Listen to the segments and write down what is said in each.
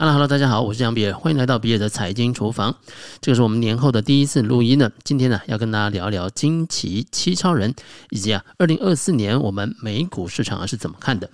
哈喽哈喽，大家好，我是杨比尔，欢迎来到比尔的财经厨房。这个是我们年后的第一次录音呢。今天呢，要跟大家聊聊惊奇七超人，以及啊，二零二四年我们美股市场是怎么看的。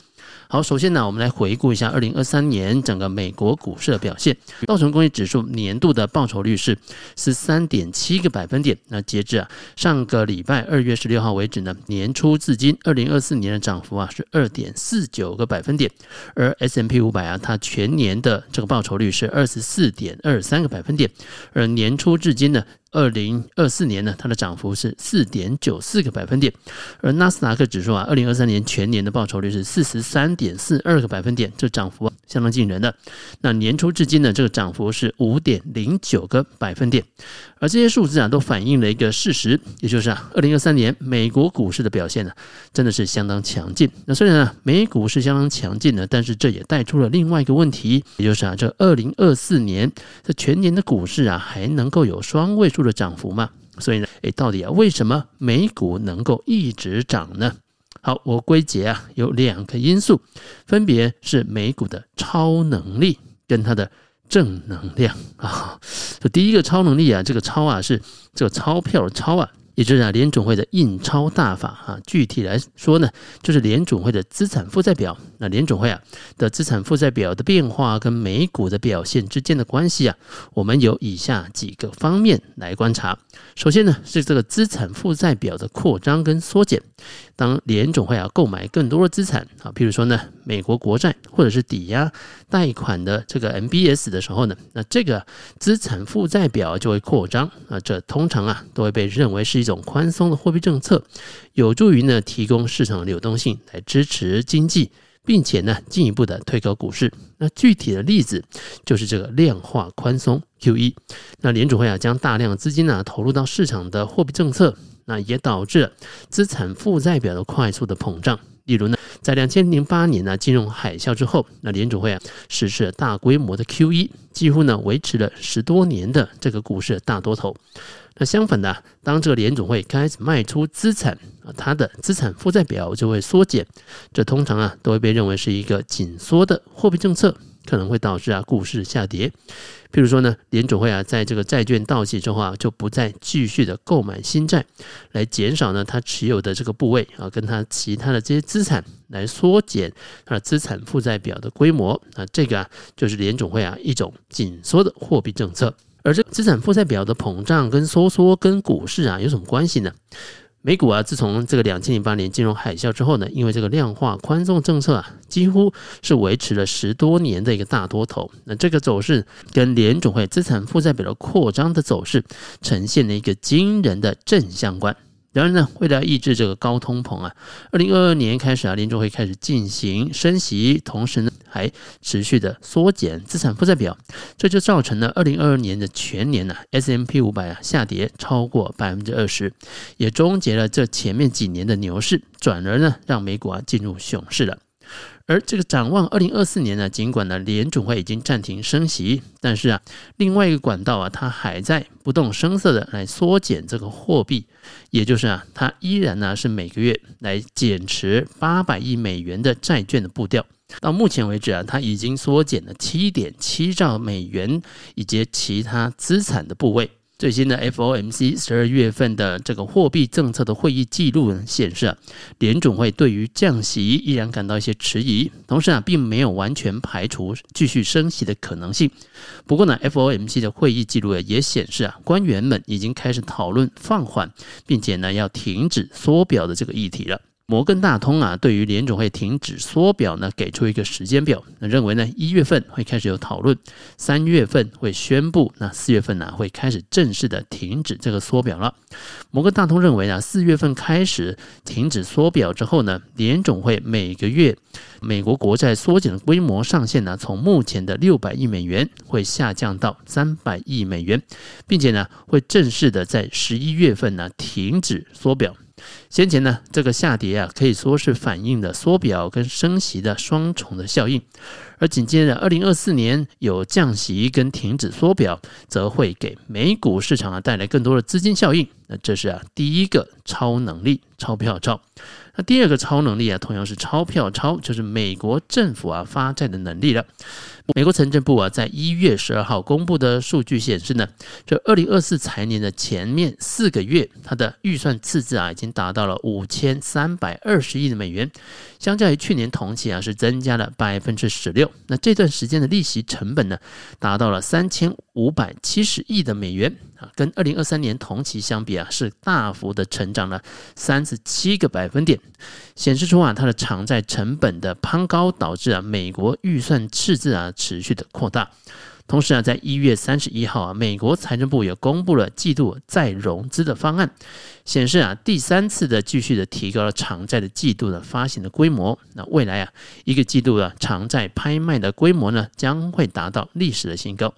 好，首先呢，我们来回顾一下二零二三年整个美国股市的表现。道琼工业指数年度的报酬率是十三点七个百分点。那截至啊上个礼拜二月十六号为止呢，年初至今二零二四年的涨幅啊是二点四九个百分点。而 S&P 五百啊，它全年的这个报酬率是二十四点二三个百分点。而年初至今呢，二零二四年呢，它的涨幅是四点九四个百分点，而纳斯达克指数啊，二零二三年全年的报酬率是四十三点四二个百分点，这涨幅相当惊人的。那年初至今呢，这个涨幅是五点零九个百分点，而这些数字啊，都反映了一个事实，也就是啊，二零二三年美国股市的表现呢，真的是相当强劲。那虽然啊，美股是相当强劲的，但是这也带出了另外一个问题，也就是啊，这二零二四年这全年的股市啊，还能够有双位数的涨幅嘛，所以呢，诶，到底啊，为什么美股能够一直涨呢？好，我归结啊，有两个因素，分别是美股的超能力跟它的正能量啊。这第一个超能力啊，这个超啊是这个钞票的钞啊。也就是啊，联准会的印钞大法啊，具体来说呢，就是联准会的资产负债表。那联准会啊的资产负债表的变化跟美股的表现之间的关系啊，我们有以下几个方面来观察。首先呢，是这个资产负债表的扩张跟缩减。当联总会啊购买更多的资产啊，譬如说呢，美国国债或者是抵押贷款的这个 MBS 的时候呢，那这个资产负债表就会扩张啊，这通常啊都会被认为是一种宽松的货币政策，有助于呢提供市场的流动性来支持经济，并且呢进一步的推高股市。那具体的例子就是这个量化宽松 QE。那联储会啊将大量资金呢投入到市场的货币政策。那也导致资产负债表的快速的膨胀。例如呢，在两千零八年呢金融海啸之后，那联储会啊实施了大规模的 QE，几乎呢维持了十多年的这个股市大多头。那相反呢，当这个联准会开始卖出资产啊，它的资产负债表就会缩减。这通常啊都会被认为是一个紧缩的货币政策。可能会导致啊股市下跌，譬如说呢，联总会啊在这个债券到期之后啊，就不再继续的购买新债，来减少呢它持有的这个部位啊，跟它其他的这些资产来缩减它的资产负债表的规模啊，这个啊就是联总会啊一种紧缩的货币政策，而这资产负债表的膨胀跟收缩跟股市啊有什么关系呢？美股啊，自从这个两千零八年金融海啸之后呢，因为这个量化宽松政策啊，几乎是维持了十多年的一个大多头。那这个走势跟联总会资产负债表的扩张的走势呈现了一个惊人的正相关。然而呢，为了抑制这个高通膨啊，二零二二年开始啊，联储会开始进行升息，同时呢，还持续的缩减资产负债表，这就造成了二零二二年的全年呢，S M P 五百啊下跌超过百分之二十，也终结了这前面几年的牛市，转而呢，让美股啊进入熊市了。而这个展望二零二四年呢，尽管呢联准会已经暂停升息，但是啊，另外一个管道啊，它还在不动声色的来缩减这个货币，也就是啊，它依然呢是每个月来减持八百亿美元的债券的步调。到目前为止啊，它已经缩减了七点七兆美元以及其他资产的部位。最新的 FOMC 十二月份的这个货币政策的会议记录显示啊，联准会对于降息依然感到一些迟疑，同时啊，并没有完全排除继续升息的可能性。不过呢，FOMC 的会议记录也显示啊，官员们已经开始讨论放缓，并且呢，要停止缩表的这个议题了。摩根大通啊，对于联总会停止缩表呢，给出一个时间表，那认为呢，一月份会开始有讨论，三月份会宣布，那四月份呢，会开始正式的停止这个缩表了。摩根大通认为呢，四月份开始停止缩表之后呢，联总会每个月美国国债缩减的规模上限呢，从目前的六百亿美元会下降到三百亿美元，并且呢，会正式的在十一月份呢停止缩表。先前呢，这个下跌啊，可以说是反映了缩表跟升息的双重的效应，而紧接着二零二四年有降息跟停止缩表，则会给美股市场啊带来更多的资金效应。那这是啊第一个超能力，钞票钞。那第二个超能力啊，同样是钞票超，就是美国政府啊发债的能力了。美国财政部啊，在一月十二号公布的数据显示呢，这二零二四财年的前面四个月，它的预算赤字啊，已经达到了五千三百二十亿的美元，相较于去年同期啊，是增加了百分之十六。那这段时间的利息成本呢，达到了三千五百七十亿的美元啊，跟二零二三年同期相比啊，是大幅的成长了三十七个百分点，显示出啊，它的偿债成本的攀高，导致啊，美国预算赤字啊。持续的扩大，同时啊，在一月三十一号啊，美国财政部也公布了季度再融资的方案，显示啊，第三次的继续的提高了偿债的季度的发行的规模。那未来啊，一个季度的偿债拍卖的规模呢，将会达到历史的新高。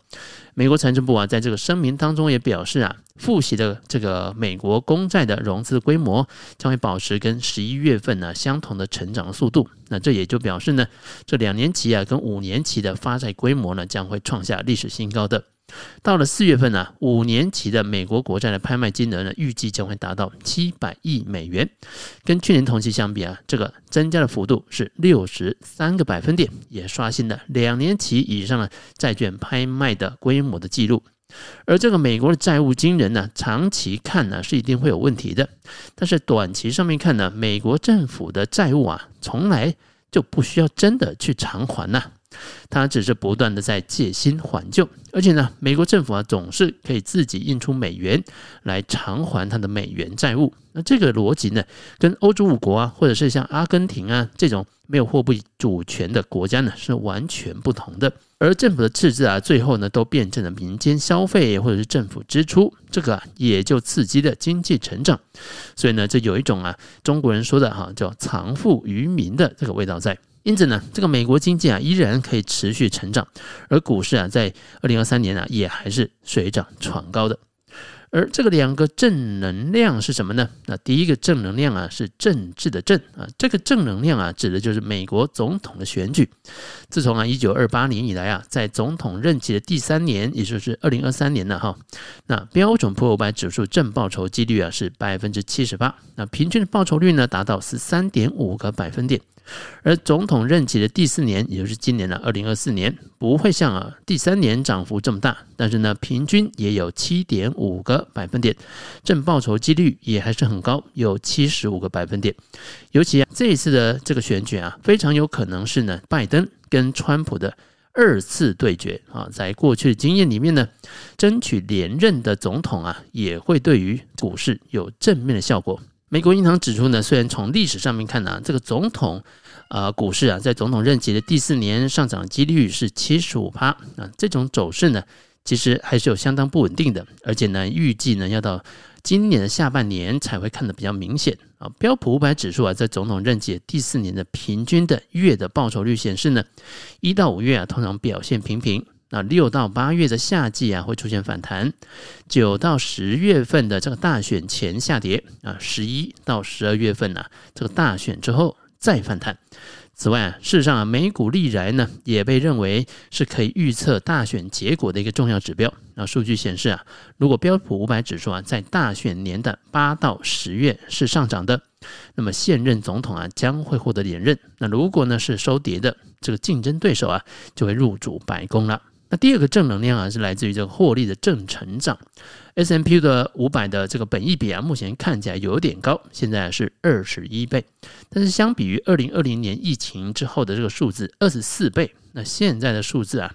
美国财政部啊，在这个声明当中也表示啊，复习的这个美国公债的融资规模将会保持跟十一月份呢相同的成长速度。那这也就表示呢，这两年期啊跟五年期的发债规模呢将会创下历史新高的。到了四月份呢、五年期的美国国债的拍卖金额呢，预计将会达到七百亿美元，跟去年同期相比啊，这个增加的幅度是六十三个百分点，也刷新了两年期以上的债券拍卖的规模的记录。而这个美国的债务惊人呢，长期看呢是一定会有问题的，但是短期上面看呢，美国政府的债务啊，从来就不需要真的去偿还呐。它只是不断的在借新还旧，而且呢，美国政府啊总是可以自己印出美元来偿还它的美元债务。那这个逻辑呢，跟欧洲五国啊，或者是像阿根廷啊这种没有货币主权的国家呢，是完全不同的。而政府的赤字啊，最后呢都变成了民间消费或者是政府支出，这个啊也就刺激了经济成长。所以呢，这有一种啊中国人说的哈叫藏富于民的这个味道在。因此呢，这个美国经济啊依然可以持续成长，而股市啊在二零二三年啊也还是水涨船高的。而这个两个正能量是什么呢？那第一个正能量啊是政治的正啊，这个正能量啊指的就是美国总统的选举。自从啊一九二八年以来啊，在总统任期的第三年，也就是二零二三年了哈，那标准普尔五百指数正报酬几率啊是百分之七十八，那平均的报酬率呢达到十三点五个百分点。而总统任期的第四年，也就是今年的二零二四年，不会像啊第三年涨幅这么大，但是呢，平均也有七点五个百分点，正报酬几率也还是很高，有七十五个百分点。尤其啊这一次的这个选举啊，非常有可能是呢拜登跟川普的二次对决啊。在过去的经验里面呢，争取连任的总统啊，也会对于股市有正面的效果。美国银行指出呢，虽然从历史上面看呢、这个总统，呃，股市啊，在总统任期的第四年上涨几率是七十五趴啊，这种走势呢，其实还是有相当不稳定的，而且呢，预计呢要到今年的下半年才会看得比较明显啊。标普五百指数啊，在总统任期的第四年的平均的月的报酬率显示呢，一到五月啊，通常表现平平。那六到八月的夏季啊，会出现反弹；九到十月份的这个大选前下跌啊；十一到十二月份呢、啊，这个大选之后再反弹。此外啊，事实上啊，美股历来呢也被认为是可以预测大选结果的一个重要指标。那数据显示啊，如果标普五百指数啊在大选年的八到十月是上涨的，那么现任总统啊将会获得连任。那如果呢是收跌的，这个竞争对手啊就会入主白宫了。那第二个正能量啊，是来自于这个获利的正成长。S M P 的五百的这个本益比啊，目前看起来有点高，现在是二十一倍。但是相比于二零二零年疫情之后的这个数字二十四倍，那现在的数字啊，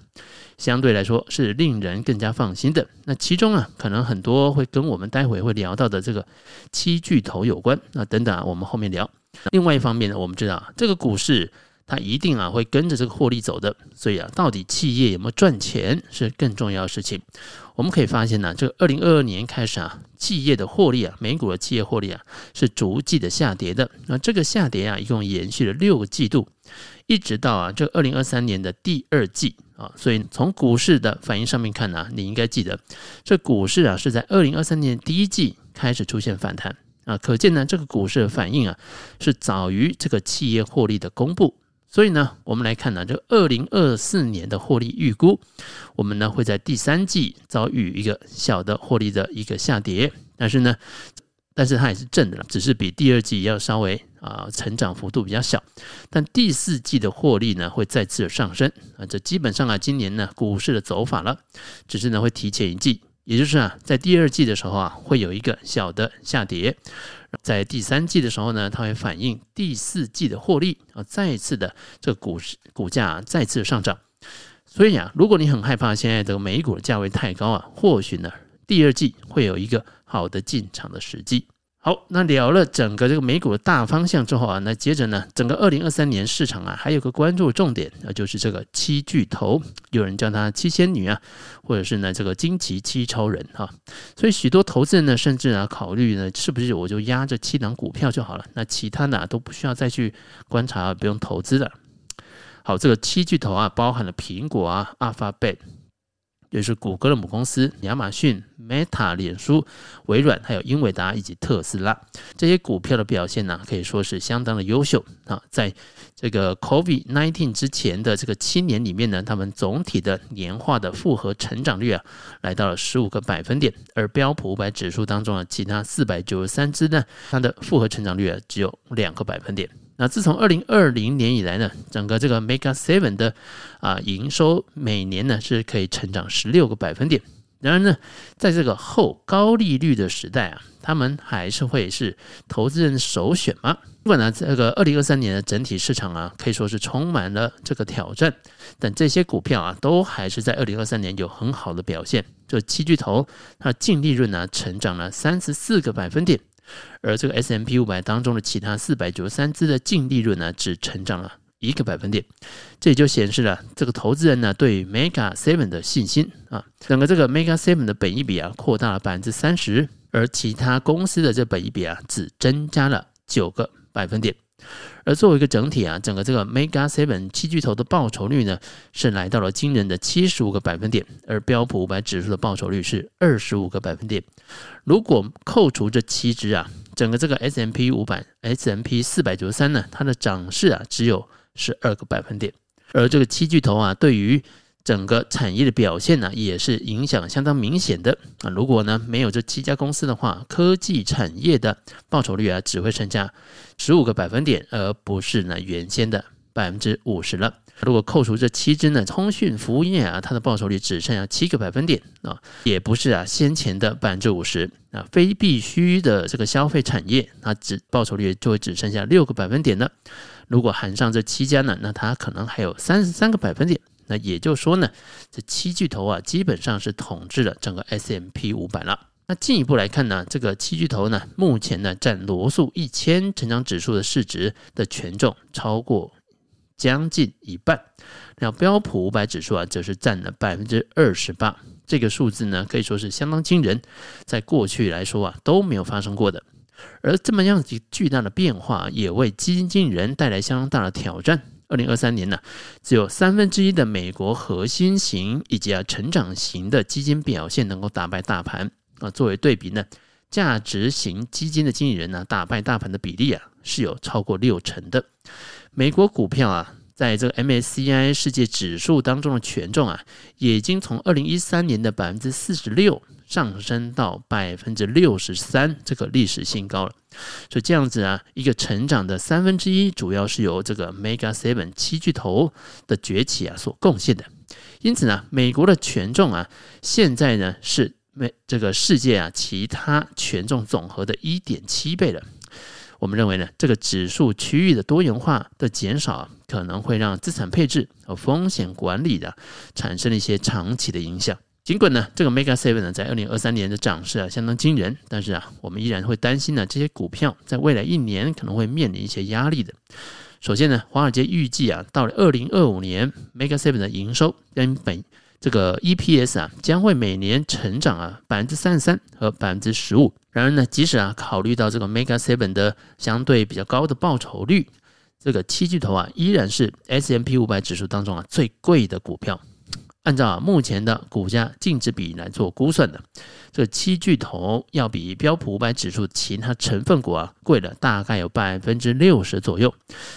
相对来说是令人更加放心的。那其中啊，可能很多会跟我们待会会聊到的这个七巨头有关。那等等啊，我们后面聊。另外一方面呢，我们知道这个股市。它一定啊会跟着这个获利走的，所以啊，到底企业有没有赚钱是更重要的事情。我们可以发现呢、这个二零二二年开始啊，企业的获利啊，美股的企业获利啊是逐季的下跌的。那这个下跌啊，一共延续了六个季度，一直到啊这二零二三年的第二季啊。所以从股市的反应上面看呢、你应该记得，这股市啊是在二零二三年第一季开始出现反弹啊，可见呢这个股市的反应啊是早于这个企业获利的公布。所以呢，我们来看呢，这二零二四年的获利预估，我们呢会在第三季遭遇一个小的获利的一个下跌，但是呢，但是它也是正的了，只是比第二季要稍微啊，成长幅度比较小，但第四季的获利呢会再次上升啊，这基本上啊今年呢股市的走法了，只是呢会提前一季，也就是啊在第二季的时候啊会有一个小的下跌，在第三季的时候呢它会反映第四季的获利啊，再次的这个股市股价再次上涨，所以啊如果你很害怕现在这个美股的价位太高啊，或许呢第二季会有一个好的进场的时机。好，那聊了整个这个美股的大方向之后啊，那接着呢，整个二零二三年市场啊，还有个关注重点，那就是这个七巨头，有人叫它七仙女啊，或者是呢这个惊奇七超人哈、啊。所以许多投资人呢，甚至啊考虑呢，是不是我就压着七档股票就好了，那其他呢都不需要再去观察，不用投资了。好，这个七巨头啊，包含了苹果啊、Alphabet。也就是谷歌的母公司亚马逊、Meta、脸书、微软，还有英伟达以及特斯拉这些股票的表现呢，可以说是相当的优秀啊。在这个 COVID-19 之前的这个七年里面呢，他们总体的年化的复合成长率啊，来到了十五个百分点。而标普五百指数当中的其他四百九十三只呢，它的复合成长率啊，只有两个百分点。那自从二零二零年以来呢，整个这个 Mega Seven 的啊营收每年呢是可以成长十六个百分点。然而呢，在这个后高利率的时代啊，他们还是会是投资人首选吗？不管呢，这个二零二三年的整体市场啊，可以说是充满了这个挑战，但这些股票啊，都还是在二零二三年有很好的表现。这七巨头它净利润呢，成长了三十四个百分点。而这个 S M P 五百当中的其他四百九十三只的净利润呢，只成长了一个百分点，这也就显示了这个投资人呢对 Mega Seven 的信心啊。整个这个 Mega Seven 的本益比啊扩大了百分之三十，而其他公司的这本益比啊只增加了九个百分点。而作为一个整体啊，整个这个 Mega Seven 七巨头的报酬率呢是来到了惊人的七十五个百分点，而标普五百指数的报酬率是二十五个百分点。如果扣除这七只啊，整个这个 S M P 五百、S M P 四百九十三呢，它的涨势啊只有十二个百分点。而这个七巨头啊，对于整个产业的表现呢，也是影响相当明显的啊。如果呢没有这七家公司的话，科技产业的报酬率啊只会剩下十五个百分点，而不是呢原先的百分之五十了。如果扣除这七只呢，通讯服务业啊，它的报酬率只剩下七个百分点啊，也不是啊先前的百分之五十啊。非必须的这个消费产业，它只报酬率就会只剩下六个百分点了。如果含上这七家呢，那它可能还有三十三个百分点。那也就是说呢，这七巨头啊，基本上是统治了整个 S M P 五百了。那进一步来看呢，这个七巨头呢，目前呢占罗素一千成长指数的市值的权重超过将近一半。那标普五百指数啊，则是占了百分之二十八。这个数字呢，可以说是相当惊人，在过去来说啊都没有发生过的。而这么样子巨大的变化，也为基金经理人带来相当大的挑战。二零二三年呢，只有三分之一的美国核心型以及啊成长型的基金表现能够打败大盘啊。作为对比呢，价值型基金的经理人呢，打败大盘的比例啊是有超过六成的。美国股票啊，在这个 MSCI 世界指数当中的权重啊，已经从二零一三年的百分之四十六。上升到百分之六十三，这个历史新高了。所以这样子啊，一个成长的三分之一，主要是由这个 Mega Seven 七巨头的崛起啊所贡献的。因此呢，美国的权重啊，现在呢是美这个世界啊其他权重总和的一点七倍了。我们认为呢，这个指数区域的多元化的减少啊，可能会让资产配置和风险管理的产生了一些长期的影响。尽管呢，这个 Mega Seven 呢，在二零二三年的涨势啊相当惊人，但是啊，我们依然会担心呢，这些股票在未来一年可能会面临一些压力的。首先呢，华尔街预计啊，到了二零二五年，Mega Seven 的营收跟本这个 EPS 啊，将会每年成长啊百分之三十三和百分之十五。然而呢，即使啊考虑到这个 Mega Seven 的相对比较高的报酬率，这个七巨头啊依然是 S M P 五百指数当中啊最贵的股票。按照目前的股价净值比来做估算的，这七巨头要比标普五百指数其他成分股啊贵了大概有百分之六十左右，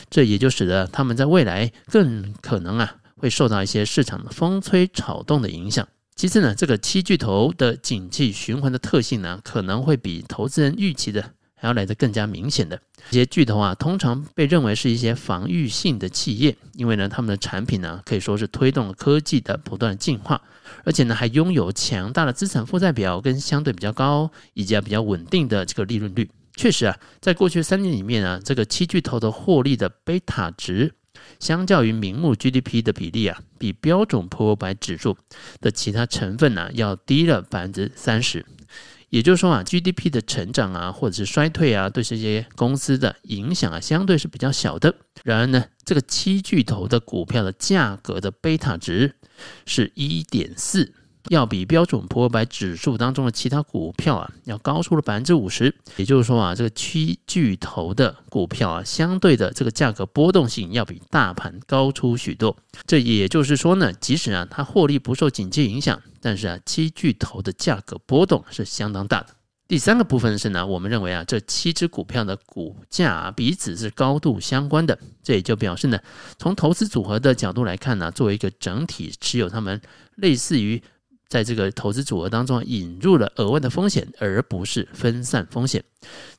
这也就使得他们在未来更可能啊会受到一些市场的风吹草动的影响。其次呢，这个七巨头的景气循环的特性呢，可能会比投资人预期的还要来得更加明显的。这些巨头啊，通常被认为是一些防御性的企业，因为呢，他们的产品呢，可以说是推动了科技的不断进化，而且呢，还拥有强大的资产负债表跟相对比较高以及比较稳定的这个利润率。确实啊，在过去三年里面啊，这个七巨头的获利的贝塔值，相较于名目 GDP 的比例啊，比标准普尔五百指数的其他成分呢、要低了百分之三十。也就是说啊，GDP 的成长啊，或者是衰退啊，对这些公司的影响啊，相对是比较小的。然而呢，这个七巨头的股票的价格的贝塔值是一点四，要比标准普尔百指数当中的其他股票啊，要高出了百分之五十。也就是说啊，这个七巨头的股票啊，相对的这个价格波动性要比大盘高出许多。这也就是说呢，即使啊，它获利不受景气影响。但是啊，七巨头的价格波动是相当大的。第三个部分是呢，我们认为啊，这七只股票的股价，彼此是高度相关的。这也就表示呢，从投资组合的角度来看呢，作为一个整体持有，他们类似于在这个投资组合当中引入了额外的风险，而不是分散风险。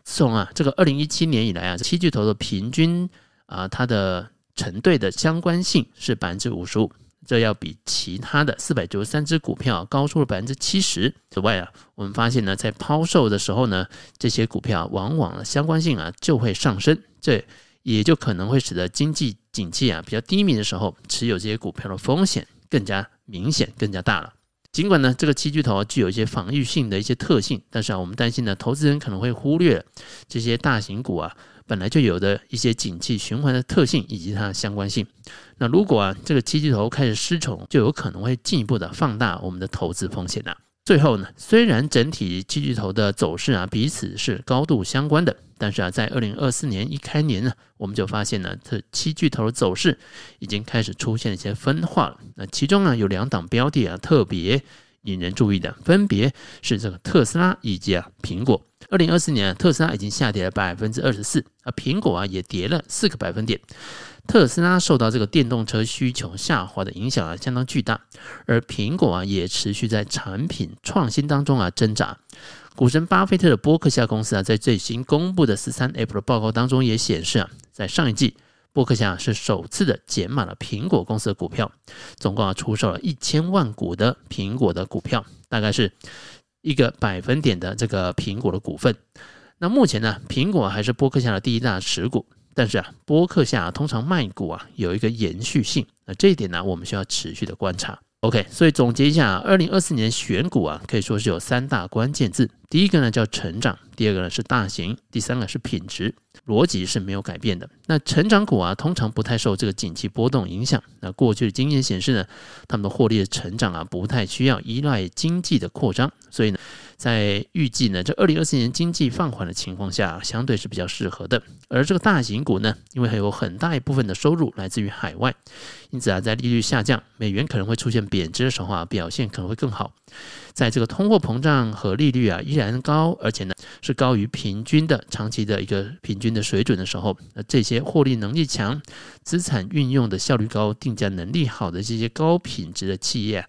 自从啊，这个二零一七年以来啊，七巨头的平均啊，它的成对的相关性是百分之五十五。这要比其他的四百九十三只股票高出了百分之七十。此外啊，我们发现呢，在抛售的时候呢，这些股票往往相关性啊就会上升，这也就可能会使得经济景气啊比较低迷的时候，持有这些股票的风险更加明显、更加大了。尽管呢，这个七巨头具有一些防御性的一些特性，但是啊，我们担心呢，投资人可能会忽略这些大型股啊。本来就有的一些景气循环的特性以及它的相关性。那如果啊，这个七巨头开始失宠，就有可能会进一步的放大我们的投资风险呐。最后呢，虽然整体七巨头的走势啊彼此是高度相关的，但是啊，在二零二四年一开年呢，我们就发现呢，这七巨头的走势已经开始出现一些分化了。那其中呢，有两档标的啊特别引人注意的，分别是这个特斯拉以及啊苹果。二零二四年，特斯拉已经下跌了百分之二十四，而苹果啊也跌了四个百分点。特斯拉受到这个电动车需求下滑的影响啊，相当巨大，而苹果啊也持续在产品创新当中啊挣扎。股神巴菲特的波克夏公司啊，在最新公布的十三 F 的报告当中也显示啊，在上一季，波克夏是首次的减码了苹果公司的股票，总共啊出售了一千万股的苹果的股票，大概是。一个百分点的这个苹果的股份，那目前呢，苹果还是播客下的第一大持股，但是啊，波克下通常卖股啊有一个延续性，那这一点呢，我们需要持续的观察。OK，所以总结一下，二零二四年选股啊，可以说是有三大关键字，第一个呢叫成长，第二个呢是大型，第三个是品质。逻辑是没有改变的。那成长股啊，通常不太受这个景气波动影响。那过去的经验显示呢，他们的获利的成长啊，不太需要依赖经济的扩张。所以呢，在预计呢，这二零二四年经济放缓的情况下，相对是比较适合的。而这个大型股呢，因为还有很大一部分的收入来自于海外，因此啊，在利率下降、美元可能会出现贬值的时候啊，表现可能会更好。在这个通货膨胀和利率啊依然高，而且呢是高于平均的长期的一个平均的水准的时候，那这些获利能力强、资产运用的效率高、定价能力好的这些高品质的企业，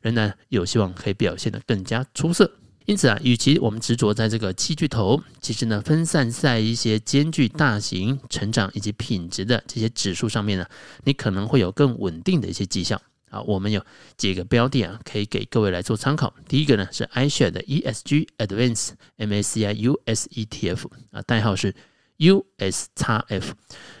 仍然有希望可以表现得更加出色。因此啊，与其我们执着在这个七巨头，其实呢分散在一些兼具大型成长以及品质的这些指数上面呢，你可能会有更稳定的一些绩效。好，我们有几个标的啊，可以给各位来做参考。第一个呢是 iShares 的 ESG Advance MSCI US ETF 啊，代号是 USXF。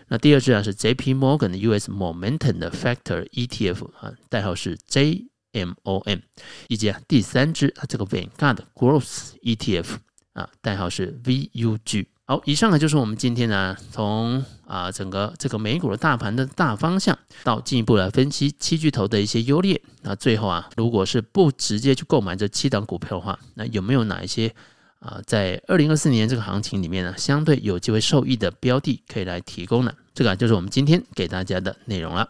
那第二支啊是 JP Morgan 的 US Momentum 的 Factor ETF 啊，代号是 J MOM，。以及啊第三支啊这个 Vanguard Growth ETF 啊，代号是 VUG。好，以上呢就是我们今天呢从啊整个这个美股的大盘的大方向，到进一步来分析七巨头的一些优劣。那最后啊，如果是不直接去购买这七档股票的话，那有没有哪一些啊在二零二四年这个行情里面呢，相对有机会受益的标的可以来提供呢？这个啊就是我们今天给大家的内容了。